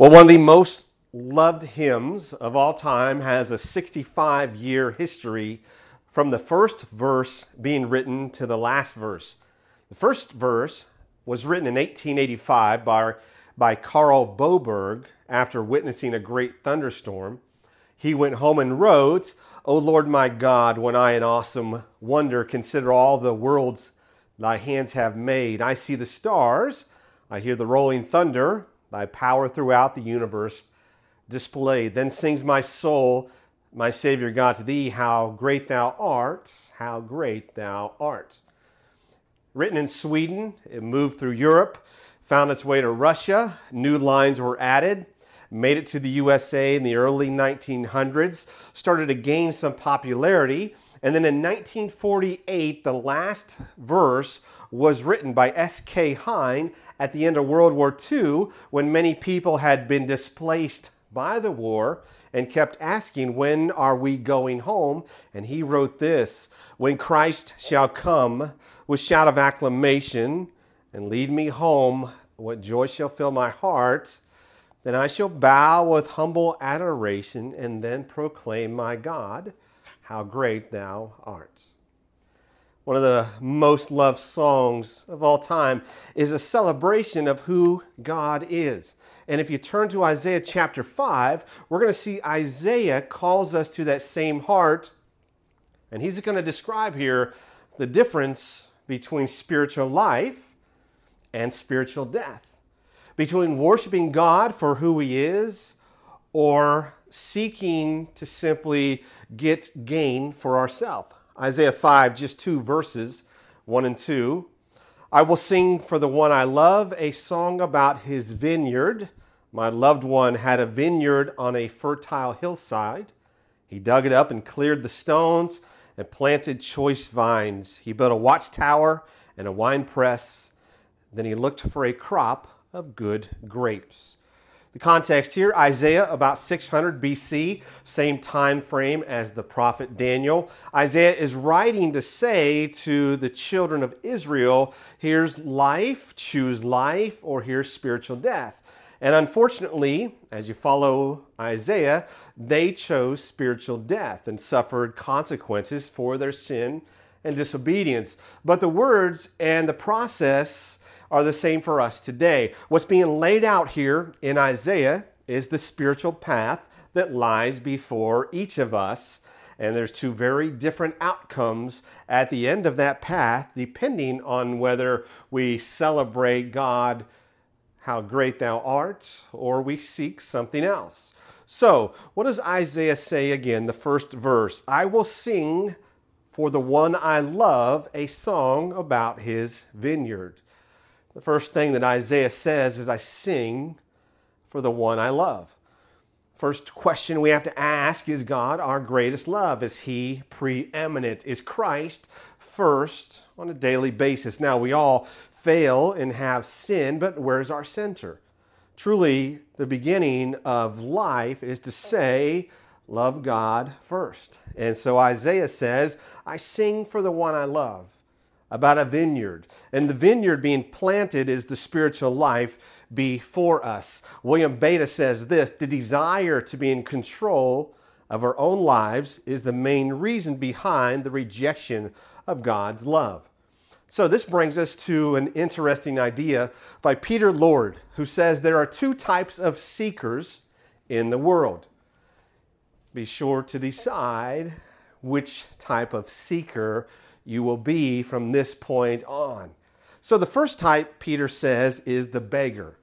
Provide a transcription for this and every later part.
Well, one of the most loved hymns of all time has a 65 year history from the first verse being written to the last verse. The first verse was written in 1885 by, by Carl Boberg after witnessing a great thunderstorm. He went home and wrote, O Lord my God, when I in awesome wonder consider all the worlds thy hands have made, I see the stars, I hear the rolling thunder, thy power throughout the universe displayed. Then sings my soul, my Savior God, to thee, how great thou art, how great thou art. Written in Sweden, it moved through Europe, found its way to Russia, new lines were added, made it to the USA in the early 1900s, started to gain some popularity, and then in 1948, the last verse was written by S.K. Hine at the end of World War II when many people had been displaced by the war and kept asking, When are we going home? And he wrote this When Christ shall come with shout of acclamation and lead me home, what joy shall fill my heart? Then I shall bow with humble adoration and then proclaim my God, how great thou art one of the most loved songs of all time, is a celebration of who God is. And if you turn to Isaiah chapter 5, we're going to see Isaiah calls us to that same heart. And he's going to describe here the difference between spiritual life and spiritual death, between worshiping God for who he is or seeking to simply get gain for ourselves. Isaiah 5, just two verses, 1 and 2. I will sing for the one I love a song about his vineyard. My loved one had a vineyard on a fertile hillside. He dug it up and cleared the stones and planted choice vines. He built a watchtower and a wine press. Then he looked for a crop of good grapes. The context here Isaiah, about 600 BC, same time frame as the prophet Daniel. Isaiah is writing to say to the children of Israel here's life, choose life, or here's spiritual death. And unfortunately, as you follow Isaiah, they chose spiritual death and suffered consequences for their sin and disobedience. But the words and the process are the same for us today. What's being laid out here in Isaiah is the spiritual path that lies before each of us. And there's two very different outcomes at the end of that path, depending on whether we celebrate God, how great thou art, or we seek something else. So, what does Isaiah say again? The first verse I will sing for the one I love a song about his vineyard. The first thing that Isaiah says is, I sing for the one I love. First question we have to ask is God our greatest love? Is He preeminent? Is Christ first on a daily basis? Now, we all fail and have sin, but where's our center? Truly, the beginning of life is to say, Love God first. And so Isaiah says, I sing for the one I love about a vineyard. And the vineyard being planted is the spiritual life before us. William Beta says this the desire to be in control of our own lives is the main reason behind the rejection of God's love. So, this brings us to an interesting idea by Peter Lord, who says there are two types of seekers in the world. Be sure to decide which type of seeker you will be from this point on. So, the first type, Peter says, is the beggar.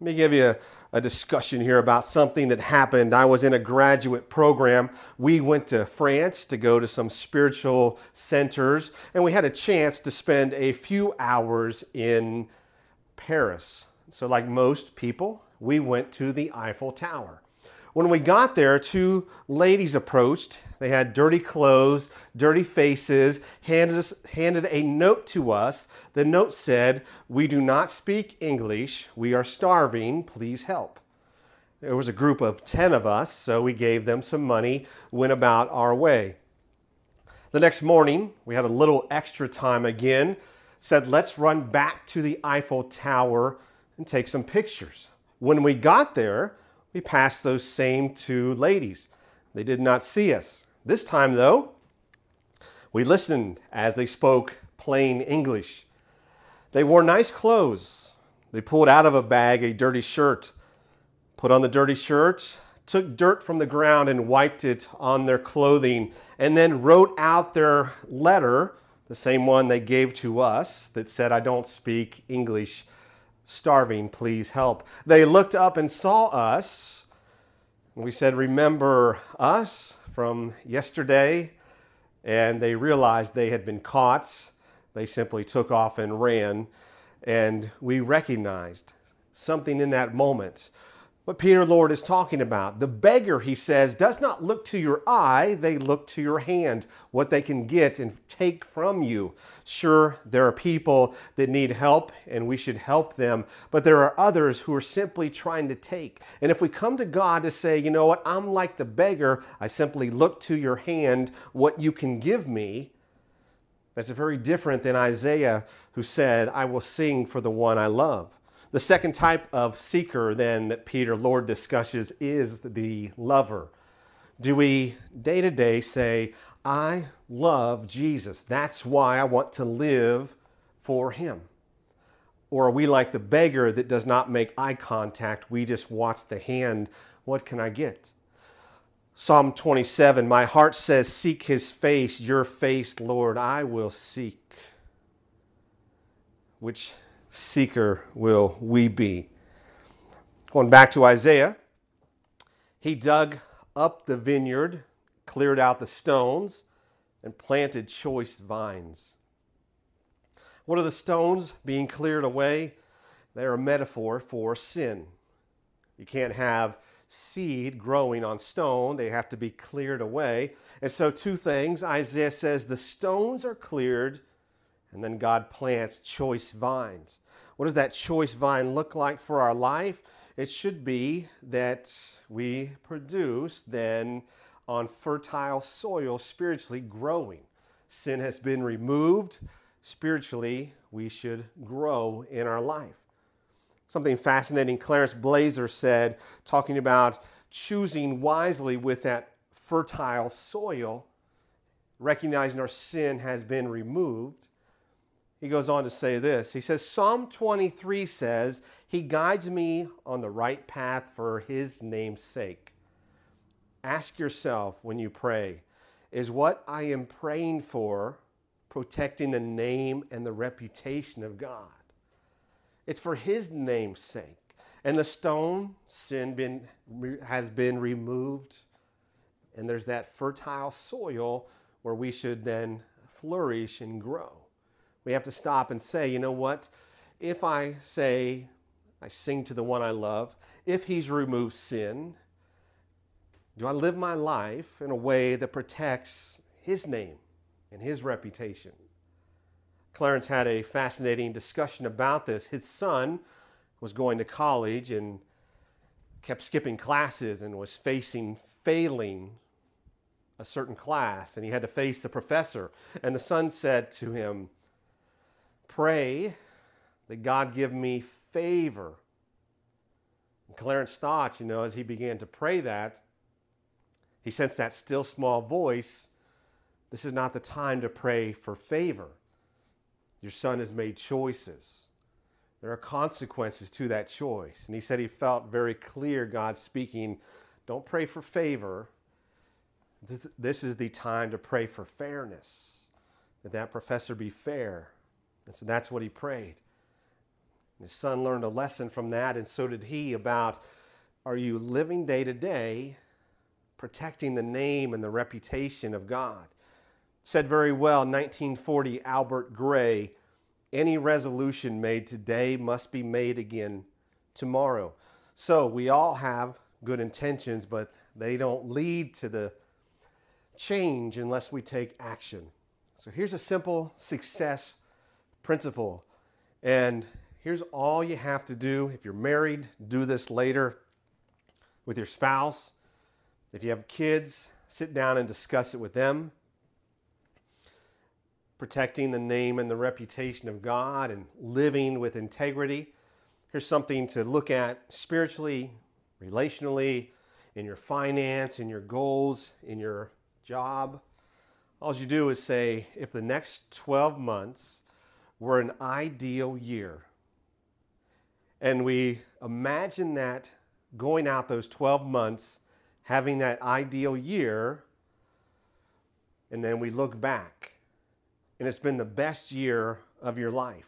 Let me give you a, a, discussion here about something that happened. I was in a graduate program. We went to France to go to some spiritual centers, and we had a chance to spend a few hours in Paris. So, like most people, we went to the Eiffel Tower. When we got there, two ladies approached. They had dirty clothes, dirty faces, handed, us, handed a note to us. The note said, We do not speak English. We are starving. Please help. There was a group of 10 of us, so we gave them some money, went about our way. The next morning, we had a little extra time again, said, Let's run back to the Eiffel Tower and take some pictures. When we got there, we passed those same two ladies. They did not see us. This time, though, we listened as they spoke plain English. They wore nice clothes. They pulled out of a bag a dirty shirt, put on the dirty shirt, took dirt from the ground and wiped it on their clothing, and then wrote out their letter, the same one they gave to us that said, I don't speak English, starving, please help. They looked up and saw us. We said, Remember us from yesterday? And they realized they had been caught. They simply took off and ran. And we recognized something in that moment what Peter Lord is talking about. The beggar, he says, does not look to your eye, they look to your hand, what they can get and take from you. Sure, there are people that need help and we should help them, but there are others who are simply trying to take. And if we come to God to say, you know what, I'm like the beggar, I simply look to your hand, what you can give me, that's very different than Isaiah who said, I will sing for the one I love. The second type of seeker, then, that Peter Lord discusses is the lover. Do we day to day say, I love Jesus. That's why I want to live for him? Or are we like the beggar that does not make eye contact? We just watch the hand. What can I get? Psalm 27 My heart says, Seek his face, your face, Lord, I will seek. Which seeker will we be? Going back to Isaiah, he dug up the vineyard, cleared out the stones, and planted choice vines. What are the stones being cleared away? They're a metaphor for sin. You can't have seed growing on stone, they have to be cleared away. And so, two things Isaiah says the stones are cleared and then God plants choice vines. What does that choice vine look like for our life? It should be that we produce then on fertile soil, spiritually growing. Sin has been removed. Spiritually, we should grow in our life. Something fascinating Clarence Blazer said, talking about choosing wisely with that fertile soil, recognizing our sin has been removed he goes on to say this. He says, Psalm 23 says, He guides me on the right path for His name's sake. Ask yourself when you pray, is what I am praying for protecting the name and the reputation of God? It's for His name's sake. And the stone, sin been, has been removed, and there's that fertile soil where we should then flourish and grow we have to stop and say, you know what? If I say, I sing to the one I love, if he's removed sin, do I live my life in a way that protects his name and his reputation? Clarence had a fascinating discussion about this. His son was going to college and kept skipping classes and was facing failing a certain class, and he had to face the professor. And the son said to him, pray that God give me favor. And Clarence thought, you know, as he began to pray that, he sensed that still small voice. This is not the time to pray for favor. Your son has made choices. There are consequences to that choice. And he said he felt very clear God speaking, don't pray for favor. This, this is the time to pray for fairness, that that professor be fair, and so that's what he prayed. His son learned a lesson from that, and so did he about are you living day to day protecting the name and the reputation of God? Said very well, 1940, Albert Gray any resolution made today must be made again tomorrow. So we all have good intentions, but they don't lead to the change unless we take action. So here's a simple success principle. And here's all you have to do. If you're married, do this later with your spouse. If you have kids, sit down and discuss it with them. Protecting the name and the reputation of God and living with integrity. Here's something to look at spiritually, relationally, in your finance, in your goals, in your job. All you do is say, if the next 12 months were an ideal year, and we imagine that going out those 12 months, having that ideal year, and then we look back, and it's been the best year of your life.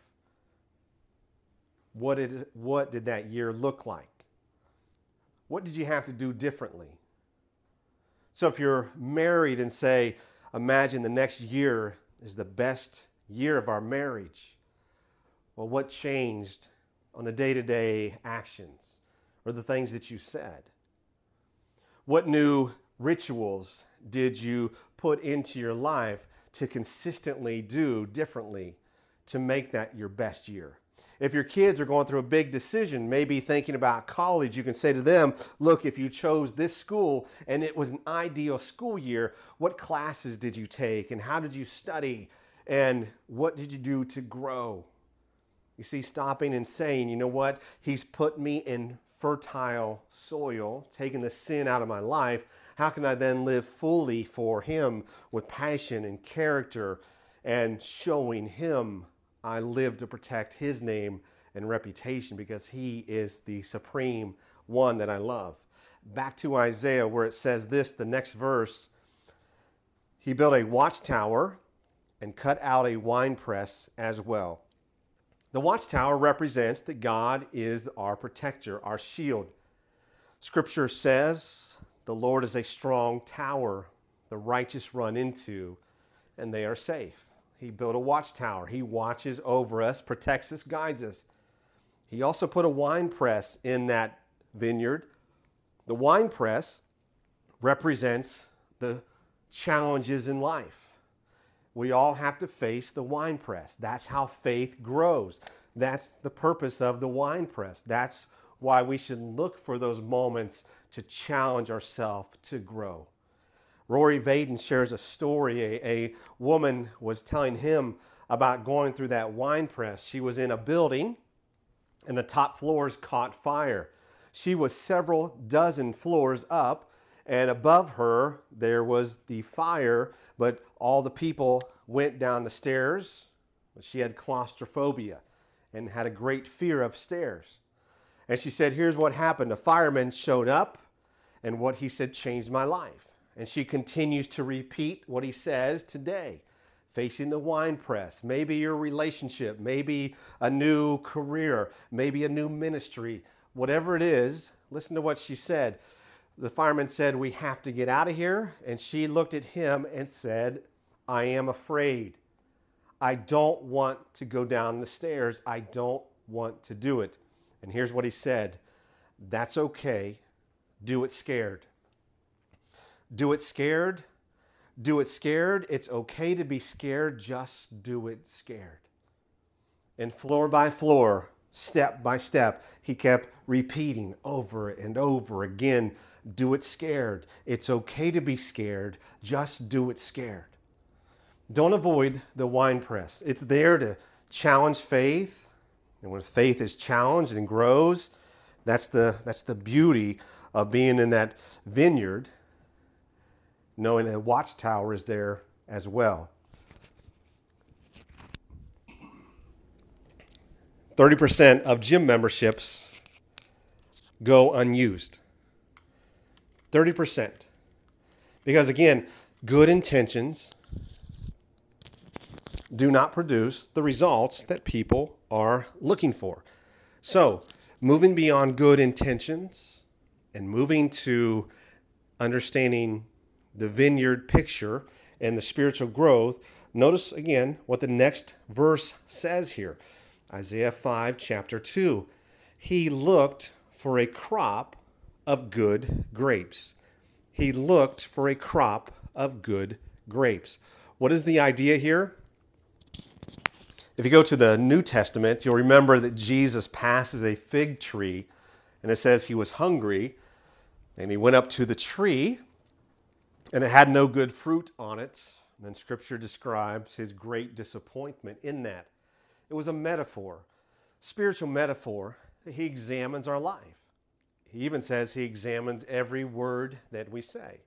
What did, what did that year look like? What did you have to do differently? So, if you're married and say, imagine the next year is the best year of our marriage, well, what changed on the day to day actions or the things that you said? What new rituals did you put into your life to consistently do differently to make that your best year? If your kids are going through a big decision, maybe thinking about college, you can say to them, Look, if you chose this school and it was an ideal school year, what classes did you take and how did you study and what did you do to grow? You see, stopping and saying, You know what? He's put me in fertile soil, taking the sin out of my life. How can I then live fully for Him with passion and character and showing Him I live to protect his name and reputation because he is the supreme one that I love. Back to Isaiah, where it says this, the next verse He built a watchtower and cut out a winepress as well. The watchtower represents that God is our protector, our shield. Scripture says, The Lord is a strong tower, the righteous run into, and they are safe. He built a watchtower. He watches over us, protects us, guides us. He also put a wine press in that vineyard. The wine press represents the challenges in life. We all have to face the wine press. That's how faith grows. That's the purpose of the wine press. That's why we should look for those moments to challenge ourselves to grow. Rory Vaden shares a story. A, a woman was telling him about going through that wine press. She was in a building and the top floors caught fire. She was several dozen floors up, and above her there was the fire, but all the people went down the stairs. She had claustrophobia and had a great fear of stairs. And she said, Here's what happened. A fireman showed up, and what he said changed my life. And she continues to repeat what he says today facing the wine press, maybe your relationship, maybe a new career, maybe a new ministry, whatever it is. Listen to what she said. The fireman said, We have to get out of here. And she looked at him and said, I am afraid. I don't want to go down the stairs. I don't want to do it. And here's what he said That's okay. Do it scared. Do it scared. Do it scared. It's okay to be scared. Just do it scared. And floor by floor, step by step, he kept repeating over and over again do it scared. It's okay to be scared. Just do it scared. Don't avoid the wine press. It's there to challenge faith. And when faith is challenged and grows, that's the, that's the beauty of being in that vineyard knowing a watchtower is there as well. 30% of gym memberships go unused. 30%. Because again, good intentions do not produce the results that people are looking for. So, moving beyond good intentions and moving to understanding the vineyard picture and the spiritual growth, notice again what the next verse says here Isaiah 5, chapter 2. He looked for a crop of good grapes. He looked for a crop of good grapes. What is the idea here? If you go to the New Testament, you'll remember that Jesus passes a fig tree and it says he was hungry and he went up to the tree and it had no good fruit on it. And then scripture describes his great disappointment in that. It was a metaphor, spiritual metaphor he examines our life. He even says he examines every word that we say.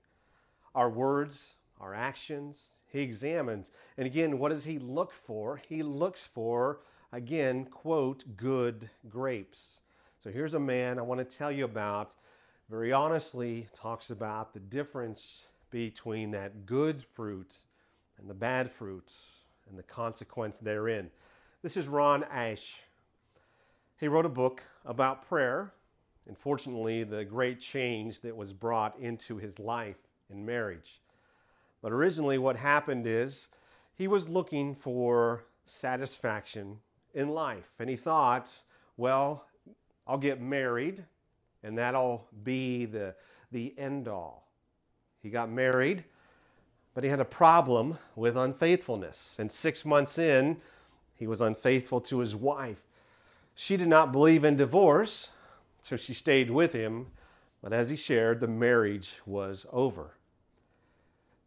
Our words, our actions, he examines. And again, what does he look for? He looks for, again, quote, good grapes. So here's a man I want to tell you about, very honestly, talks about the difference between that good fruit and the bad fruit and the consequence therein. This is Ron Ash. He wrote a book about prayer and fortunately the great change that was brought into his life in marriage. But originally, what happened is he was looking for satisfaction in life, and he thought, well, I'll get married, and that'll be the, the end all. He got married, but he had a problem with unfaithfulness. And six months in, he was unfaithful to his wife. She did not believe in divorce, so she stayed with him, but as he shared, the marriage was over.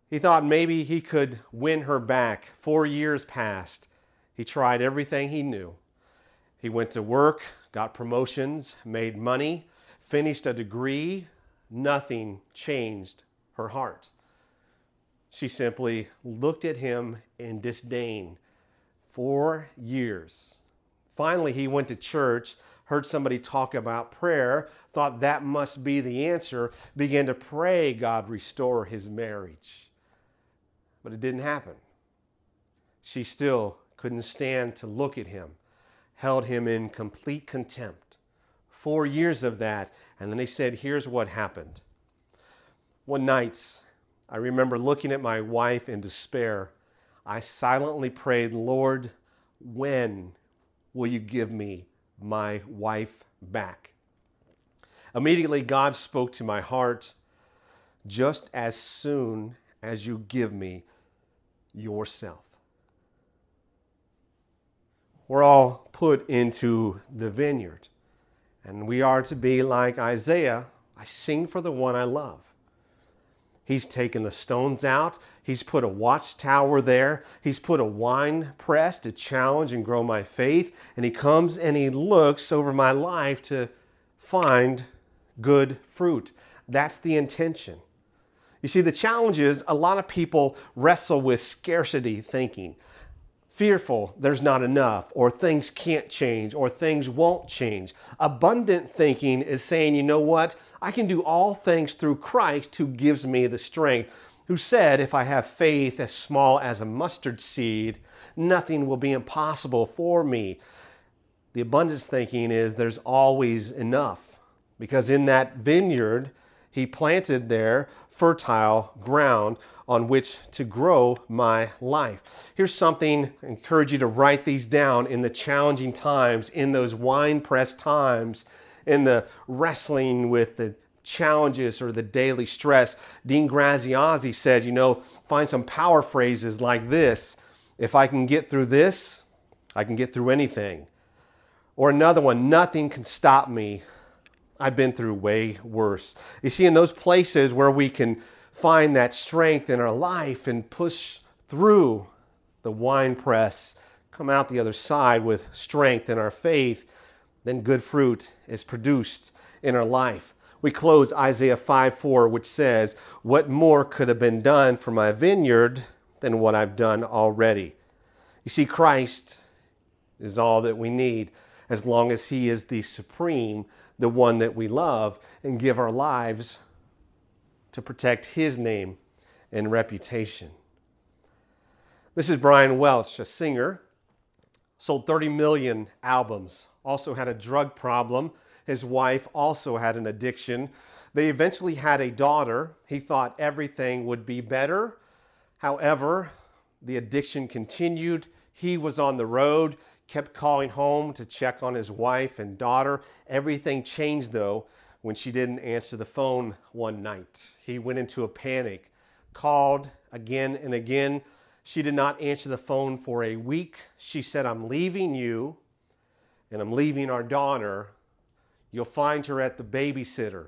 He thought maybe he could win her back. Four years passed. He tried everything he knew. He went to work, got promotions, made money, finished a degree. Nothing changed her heart. She simply looked at him in disdain. Four years. Finally, he went to church heard somebody talk about prayer, thought that must be the answer, began to pray God restore his marriage. But it didn't happen. She still couldn't stand to look at him, held him in complete contempt. Four years of that, and then they said, Here's what happened. One night, I remember looking at my wife in despair. I silently prayed, Lord, when will you give me my wife back. Immediately, God spoke to my heart just as soon as you give me yourself. We're all put into the vineyard, and we are to be like Isaiah I sing for the one I love. He's taken the stones out. He's put a watchtower there. He's put a wine press to challenge and grow my faith. And he comes and he looks over my life to find good fruit. That's the intention. You see, the challenge is a lot of people wrestle with scarcity thinking fearful there's not enough, or things can't change, or things won't change. Abundant thinking is saying, you know what? I can do all things through Christ who gives me the strength, who said, if I have faith as small as a mustard seed, nothing will be impossible for me. The abundance thinking is there's always enough, because in that vineyard, he planted there fertile ground on which to grow my life. Here's something I encourage you to write these down in the challenging times, in those wine press times, in the wrestling with the challenges or the daily stress. Dean Graziosi said, you know, find some power phrases like this. If I can get through this, I can get through anything. Or another one, nothing can stop me. I've been through way worse. You see, in those places where we can find that strength in our life and push through the wine press, come out the other side with strength in our faith, then good fruit is produced in our life. We close Isaiah 5 4, which says, What more could have been done for my vineyard than what I've done already? You see, Christ is all that we need as long as He is the supreme, the one that we love and give our lives to protect his name and reputation. This is Brian Welch, a singer, sold 30 million albums, also had a drug problem. His wife also had an addiction. They eventually had a daughter. He thought everything would be better. However, the addiction continued. He was on the road, kept calling home to check on his wife and daughter. Everything changed though when she didn't answer the phone one night. He went into a panic, called again and again. She did not answer the phone for a week. She said, I'm leaving you and I'm leaving our daughter. You'll find her at the babysitter.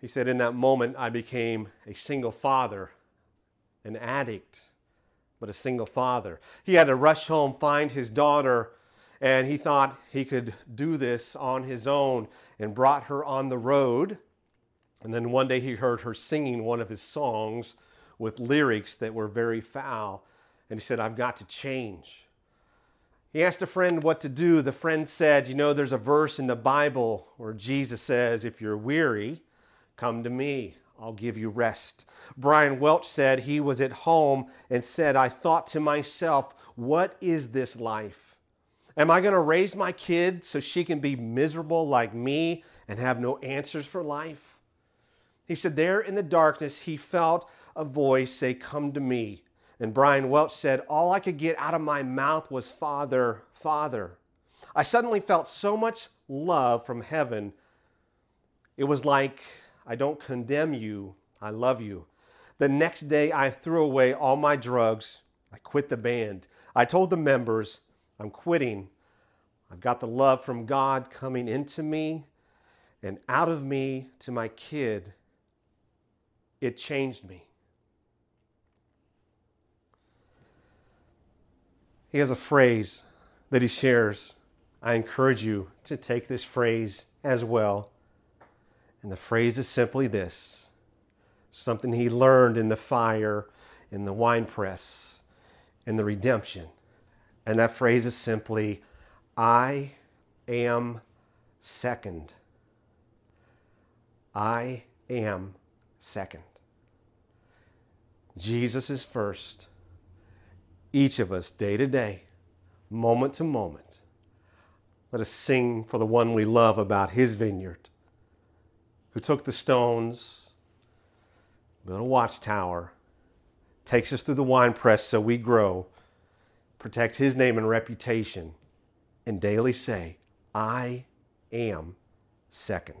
He said, In that moment, I became a single father, an addict, but a single father. He had to rush home, find his daughter, And he thought he could do this on his own and brought her on the road. And then one day he heard her singing one of his songs with lyrics that were very foul. And he said, I've got to change. He asked a friend what to do. The friend said, You know, there's a verse in the Bible where Jesus says, If you're weary, come to me. I'll give you rest. Brian Welch said he was at home and said, I thought to myself, what is this life? Am I going to raise my kid so she can be miserable like me and have no answers for life? He said, There in the darkness, he felt a voice say, Come to me. And Brian Welch said, All I could get out of my mouth was, Father, Father. I suddenly felt so much love from heaven. It was like, I don't condemn you, I love you. The next day, I threw away all my drugs. I quit the band. I told the members, I'm quitting. I've got the love from God coming into me and out of me to my kid. It changed me. He has a phrase that he shares. I encourage you to take this phrase as well. And the phrase is simply this something he learned in the fire, in the wine press, in the redemption. And that phrase is simply, I am second. I am second. Jesus is first each of us day to day, moment to moment. Let us sing for the one we love about his vineyard, who took the stones, built a watchtower, takes us through the wine press so we grow, protect his name and reputation, and daily say, I am second.